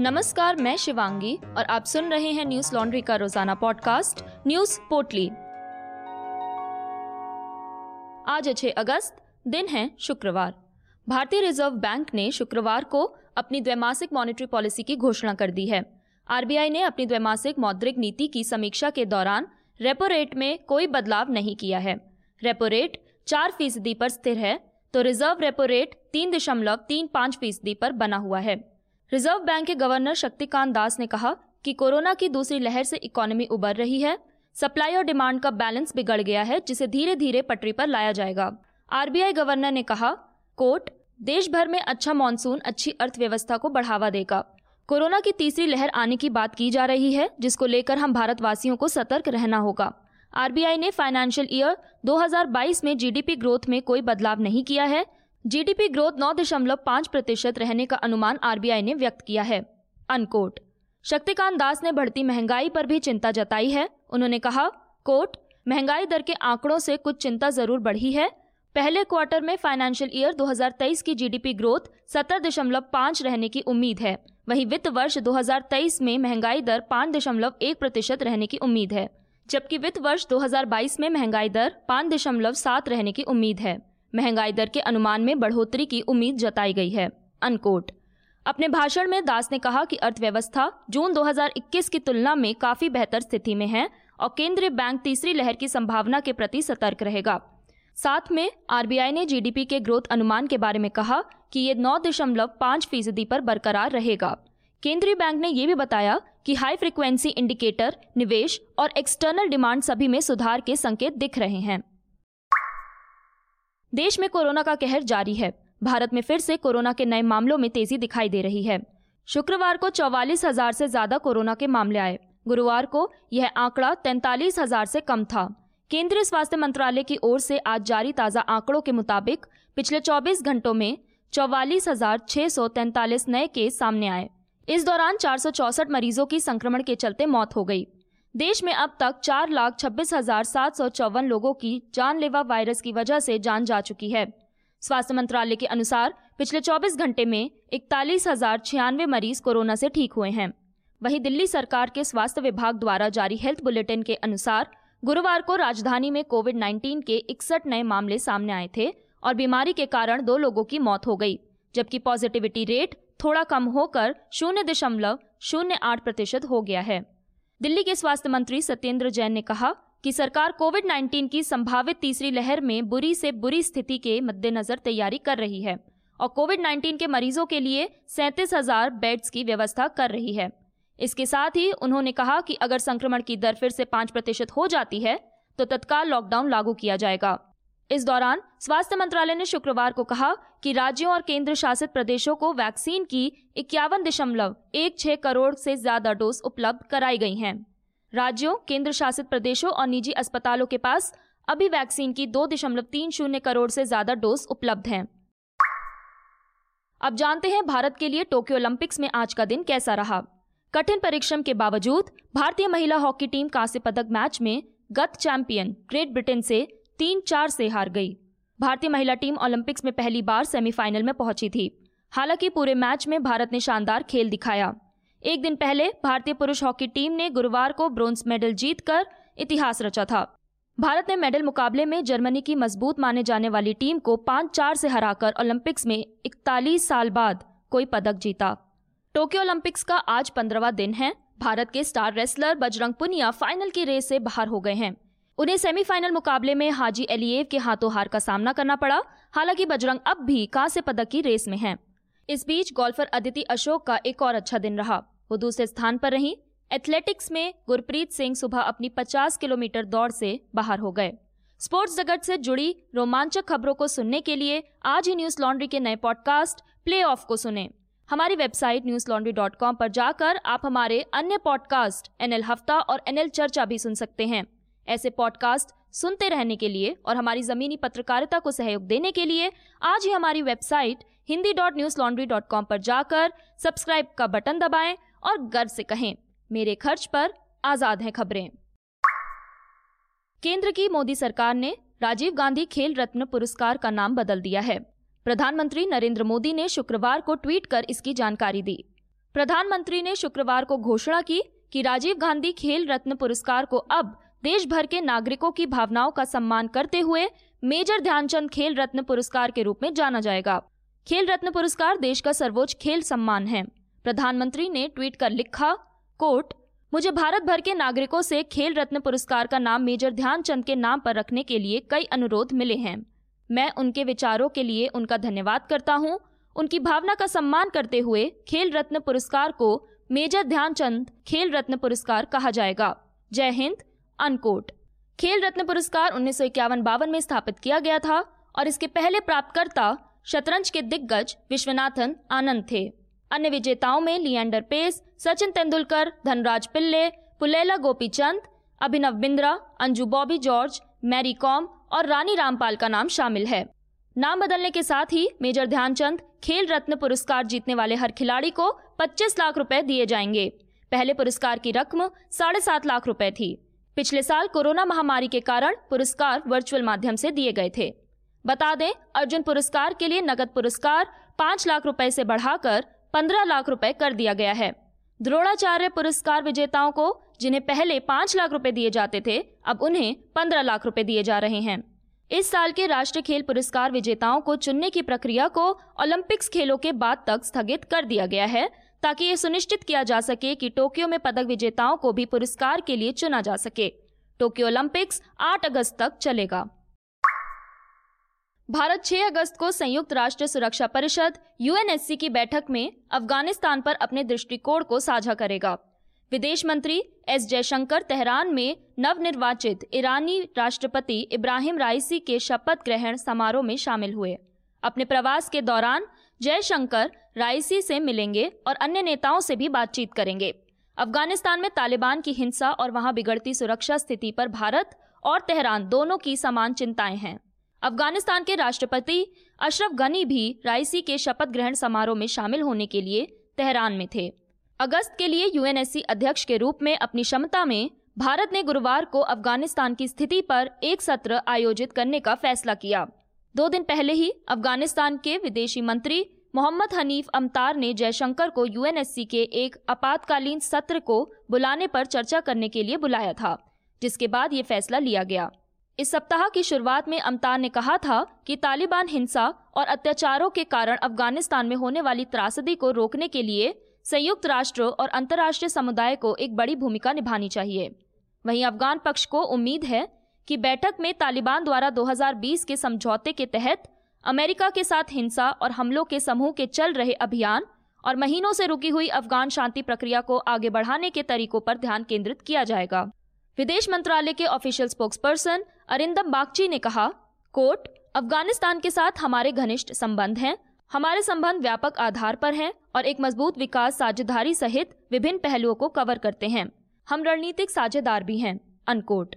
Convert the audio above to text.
नमस्कार, मैं शिवांगी और आप सुन रहे हैं न्यूज़ लॉन्ड्री का रोज़ाना पॉडकास्ट, न्यूज़ पोटली। आज छह अगस्त, दिन है शुक्रवार। भारतीय रिज़र्व बैंक ने शुक्रवार को अपनी द्वैमासिक मॉनेटरी पॉलिसी की घोषणा कर दी है। आरबीआई ने अपनी द्वैमासिक मौद्रिक नीति की समीक्षा के दौरान रेपो रेट में कोई बदलाव नहीं किया है। रेपो रेट चार फ़ीसदी पर स्थिर है तो रिज़र्व रेपो रेट तीन दशमलव तीन पाँच फ़ीसदी पर बना हुआ है। रिज़र्व बैंक के गवर्नर शक्तिकांत दास ने कहा कि कोरोना की दूसरी लहर से इकोनॉमी उबर रही है। सप्लाई और डिमांड का बैलेंस बिगड़ गया है, जिसे धीरे धीरे पटरी पर लाया जाएगा। आरबीआई गवर्नर ने कहा, कोर्ट देश भर में अच्छा मानसून अच्छी अर्थव्यवस्था को बढ़ावा देगा। कोरोना की तीसरी लहर आने की बात की जा रही है, जिसको लेकर हम भारतवासियों को सतर्क रहना होगा। आरबीआई ने फाइनेंशियल ईयर 2022 में जीडीपी ग्रोथ में कोई बदलाव नहीं किया है। जीडीपी ग्रोथ नौ दशमलव पाँच प्रतिशत रहने का अनुमान आरबीआई ने व्यक्त किया है। अनकोट शक्तिकांत दास ने बढ़ती महँगाई पर भी चिंता जताई है। उन्होंने कहा कोट महँगाई दर के आंकड़ों से कुछ चिंता ज़रूर बढ़ी है। पहले क्वार्टर में फाइनेंशियल ईयर 2023 की जीडीपी ग्रोथ सत्तर दशमलव पाँच रहने की उम्मीद है। वहीं वित्त वर्ष 2023 में महँगाई दर पाँच दशमलव एक प्रतिशत रहने की उम्मीद है। जबकि वित्त वर्ष 2022 में महँगाई दर पाँच दशमलव सात रहने की उम्मीद है। महँगाई दर के अनुमान में बढ़ोतरी की उम्मीद जताई गई है। अनकोट। अपने भाषण में दास ने कहा कि अर्थव्यवस्था जून 2021 की तुलना में काफ़ी बेहतर स्थिति में है और केंद्रीय बैंक तीसरी लहर की संभावना के प्रति सतर्क रहेगा। साथ में आरबीआई ने जीडीपी के ग्रोथ अनुमान के बारे में कहा कि ये नौ दशमलव पाँच फ़ीसदी पर बरकरार रहेगा। केंद्रीय बैंक ने यह भी बताया कि हाई फ्रिक्वेंसी इंडिकेटर, निवेश और एक्सटर्नल डिमांड सभी में सुधार के संकेत दिख रहे हैं। देश में कोरोना का कहर जारी है। भारत में फिर से कोरोना के नए मामलों में तेज़ी दिखाई दे रही है। शुक्रवार को चौवालीस हज़ार से ज़्यादा कोरोना के मामले आए। गुरुवार को यह आंकड़ा तैंतालीस हज़ार से कम था। केंद्रीय स्वास्थ्य मंत्रालय की ओर से आज जारी ताज़ा आंकड़ों के मुताबिक पिछले 24 घंटों में चौवालीस नए केस सामने आए। इस दौरान चार मरीजों की संक्रमण के चलते मौत हो गई। देश में अब तक चार लाख छब्बीस हज़ार सात सौ चौवन लोगों की जानलेवा वायरस की वजह से जान जा चुकी है। स्वास्थ्य मंत्रालय के अनुसार, पिछले 24 घंटे में इकतालीस हज़ार छियानवे मरीज़ कोरोना से ठीक हुए हैं। वहीं दिल्ली सरकार के स्वास्थ्य विभाग द्वारा जारी हेल्थ बुलेटिन के अनुसार, गुरुवार को राजधानी में कोविड 19 के इकसठ नए मामले सामने आए थे और बीमारी के कारण दो लोगों की मौत हो गई, जबकि पॉजिटिविटी रेट थोड़ा कम होकर शून्य दशमलव शून्य आठ प्रतिशत हो गया है। दिल्ली के स्वास्थ्य मंत्री सत्येंद्र जैन ने कहा कि सरकार कोविड 19 की संभावित तीसरी लहर में बुरी से बुरी स्थिति के मद्देनजर तैयारी कर रही है और कोविड 19 के मरीजों के लिए सैंतीस हज़ार बेड्स की व्यवस्था कर रही है। इसके साथ ही उन्होंने कहा कि अगर संक्रमण की दर फिर से पाँच प्रतिशत हो जाती है तो तत्काल लॉकडाउन लागू किया जाएगा। इस दौरान स्वास्थ्य मंत्रालय ने शुक्रवार को कहा कि राज्यों और केंद्र शासित प्रदेशों को वैक्सीन की इक्यावन दशमलव एक छह करोड़ से ज़्यादा डोज उपलब्ध कराई गई हैं। राज्यों केंद्र शासित प्रदेशों और निजी अस्पतालों के पास अभी वैक्सीन की दो दशमलव तीन शून्य करोड़ से ज़्यादा डोज उपलब्ध हैं। अब जानते हैं भारत के लिए टोक्यो ओलंपिक्स में आज का दिन कैसा रहा। कठिन परिश्रम के बावजूद भारतीय महिला हॉकी टीम कांस्य पदक मैच में गत चैंपियन ग्रेट ब्रिटेन से तीन चार से हार गई। भारतीय महिला टीम ओलंपिक्स में पहली बार सेमीफाइनल में पहुँची थी। हालाँकि पूरे मैच में भारत ने शानदार खेल दिखाया। एक दिन पहले भारतीय पुरुष हॉकी टीम ने गुरुवार को ब्रोंज मेडल जीतकर इतिहास रचा था। भारत ने मेडल मुकाबले में जर्मनी की मज़बूत माने जाने वाली टीम को पाँच चार से हराकर ओलंपिक्स में इकतालीस साल बाद कोई पदक जीता। टोक्यो ओलंपिक्स का आज पंद्रहवा दिन है। भारत के star wrestler Bajrang Punia final की रेस से बाहर हो गए हैं। उन्हें सेमीफाइनल मुकाबले में हाजी एलिएव के हाथों हार का सामना करना पड़ा। हालाँकि बजरंग अब भी कांस्य पदक की रेस में हैं। इस बीच गोल्फर अदिति अशोक का एक और अच्छा दिन रहा। वो दूसरे स्थान पर रही। एथलेटिक्स में गुरप्रीत सिंह सुबह अपनी 50 किलोमीटर दौड़ से बाहर हो गए। स्पोर्ट्स जगत से जुड़ी रोमांचक खबरों को सुनने के लिए आज ही न्यूज़ लॉन्ड्री के नए पॉडकास्ट प्ले ऑफ़ को सुने। हमारी website news laundry dot com पर जाकर आप हमारे अन्य पॉडकास्ट, एनएल हफ़्ता और एनएल चर्चा भी सुन सकते हैं। ऐसे पॉडकास्ट सुनते रहने के लिए और हमारी जमीनी पत्रकारिता को सहयोग देने के लिए आज ही हमारी website Hindi dot newslaundry dot com पर जाकर सब्सक्राइब का बटन दबाएँ और गर्व से कहें, मेरे खर्च पर आज़ाद हैं खबरें। केंद्र की मोदी सरकार ने राजीव गांधी खेल रत्न पुरस्कार का नाम बदल दिया है। प्रधानमंत्री नरेंद्र मोदी ने शुक्रवार को ट्वीट कर इसकी जानकारी दी। प्रधानमंत्री ने शुक्रवार को घोषणा की कि राजीव गांधी खेल रत्न पुरस्कार को अब देश भर के नागरिकों की भावनाओं का सम्मान करते हुए मेजर ध्यानचंद खेल रत्न पुरस्कार के रूप में जाना जाएगा। खेल रत्न पुरस्कार देश का सर्वोच्च खेल सम्मान है। प्रधानमंत्री ने ट्वीट कर लिखा कोट मुझे भारत भर के नागरिकों से खेल रत्न पुरस्कार का नाम मेजर ध्यानचंद के नाम पर रखने के लिए कई अनुरोध मिले हैं। मैं उनके विचारों के लिए उनका धन्यवाद करता हूँ। उनकी भावना का सम्मान करते हुए खेल रत्न पुरस्कार को मेजर ध्यानचंद खेल रत्न पुरस्कार कहा जाएगा। जय हिंद। अनकोट खेल रत्न पुरस्कार उन्नीस सौ इक्यावन बावन में स्थापित किया गया था और इसके पहले प्राप्तकर्ता शतरंज के दिग्गज विश्वनाथन आनंद थे। अन्य विजेताओं में लियंडर पेस, सचिन तेंदुलकर, धनराज पिल्ले, पुलेला गोपीचंद, अभिनव बिंद्रा, अंजू बॉबी जॉर्ज, मैरी कॉम और रानी रामपाल का नाम शामिल है। नाम बदलने के साथ ही मेजर ध्यानचंद खेल रत्न पुरस्कार जीतने वाले हर खिलाड़ी को 25 लाख रुपए दिए जाएँगे। पहले पुरस्कार की रकम साढ़े सात लाख रुपए थी। पिछले साल कोरोना महामारी के कारण पुरस्कार वर्चुअल माध्यम से दिए गए थे। बता दें, अर्जुन पुरस्कार के लिए नगद पुरस्कार पाँच लाख रुपए से बढ़ाकर पंद्रह लाख रुपए कर दिया गया है। द्रोणाचार्य पुरस्कार विजेताओं को, जिन्हें पहले पाँच लाख रुपए दिए जाते थे, अब उन्हें पंद्रह लाख रुपए दिए जा रहे हैं। इस साल के राष्ट्रीय खेल पुरस्कार विजेताओं को चुनने की प्रक्रिया को ओलंपिक्स खेलों के बाद तक स्थगित कर दिया गया है ताकि ये सुनिश्चित किया जा सके कि टोक्यो में पदक विजेताओं को भी पुरस्कार के लिए चुना जा सके। टोक्यो ओलंपिक्स 8 अगस्त तक चलेगा। भारत 6 अगस्त को संयुक्त राष्ट्र सुरक्षा परिषद, यूएनएससी की बैठक में अफ़गानिस्तान पर अपने दृष्टिकोण को साझा करेगा। विदेश मंत्री एस जयशंकर तेहरान में नवनिर्वाचित ईरानी राष्ट्रपति इब्राहिम राइसी के शपथ ग्रहण समारोह में शामिल हुए। अपने प्रवास के दौरान जयशंकर राइसी से मिलेंगे और अन्य नेताओं से भी बातचीत करेंगे। अफ़गानिस्तान में तालिबान की हिंसा और वहाँ बिगड़ती सुरक्षा स्थिति पर भारत और तेहरान दोनों की समान चिंताएँ हैं। अफ़गानिस्तान के राष्ट्रपति अशरफ गनी भी राइसी के शपथ ग्रहण समारोह में शामिल होने के लिए तेहरान में थे। अगस्त के लिए यूएनएससी अध्यक्ष के रूप में अपनी क्षमता में भारत ने गुरुवार को अफ़गानिस्तान की स्थिति पर एक सत्र आयोजित करने का फैसला किया। दो दिन पहले ही अफ़गानिस्तान के विदेशी मंत्री मोहम्मद हनीफ अमतार ने जयशंकर को यूएनएससी के एक आपातकालीन सत्र को बुलाने पर चर्चा करने के लिए बुलाया था, जिसके बाद ये फैसला लिया गया। इस सप्ताह की शुरुआत में अमतार ने कहा था कि तालिबान हिंसा और अत्याचारों के कारण अफ़गानिस्तान में होने वाली त्रासदी को रोकने के लिए संयुक्त राष्ट्र और अंतर्राष्ट्रीय समुदाय को एक बड़ी भूमिका निभानी चाहिए। वहीं अफगान पक्ष को उम्मीद है कि बैठक में तालिबान द्वारा 2020 के समझौते के तहत अमेरिका के साथ हिंसा और हमलों के समूह के चल रहे अभियान और महीनों से रुकी हुई अफगान शांति प्रक्रिया को आगे बढ़ाने के तरीकों पर ध्यान केंद्रित किया जाएगा। विदेश मंत्रालय के ऑफिशियल स्पोक्सपर्सन अरिंदम बागची ने कहा, कोर्ट, अफ़गानिस्तान के साथ हमारे घनिष्ठ संबंध हैं, हमारे संबंध व्यापक आधार पर हैं और एक मज़बूत विकास साझेदारी सहित विभिन्न पहलुओं को कवर करते हैं। हम रणनीतिक साझेदार भी हैं अनकोट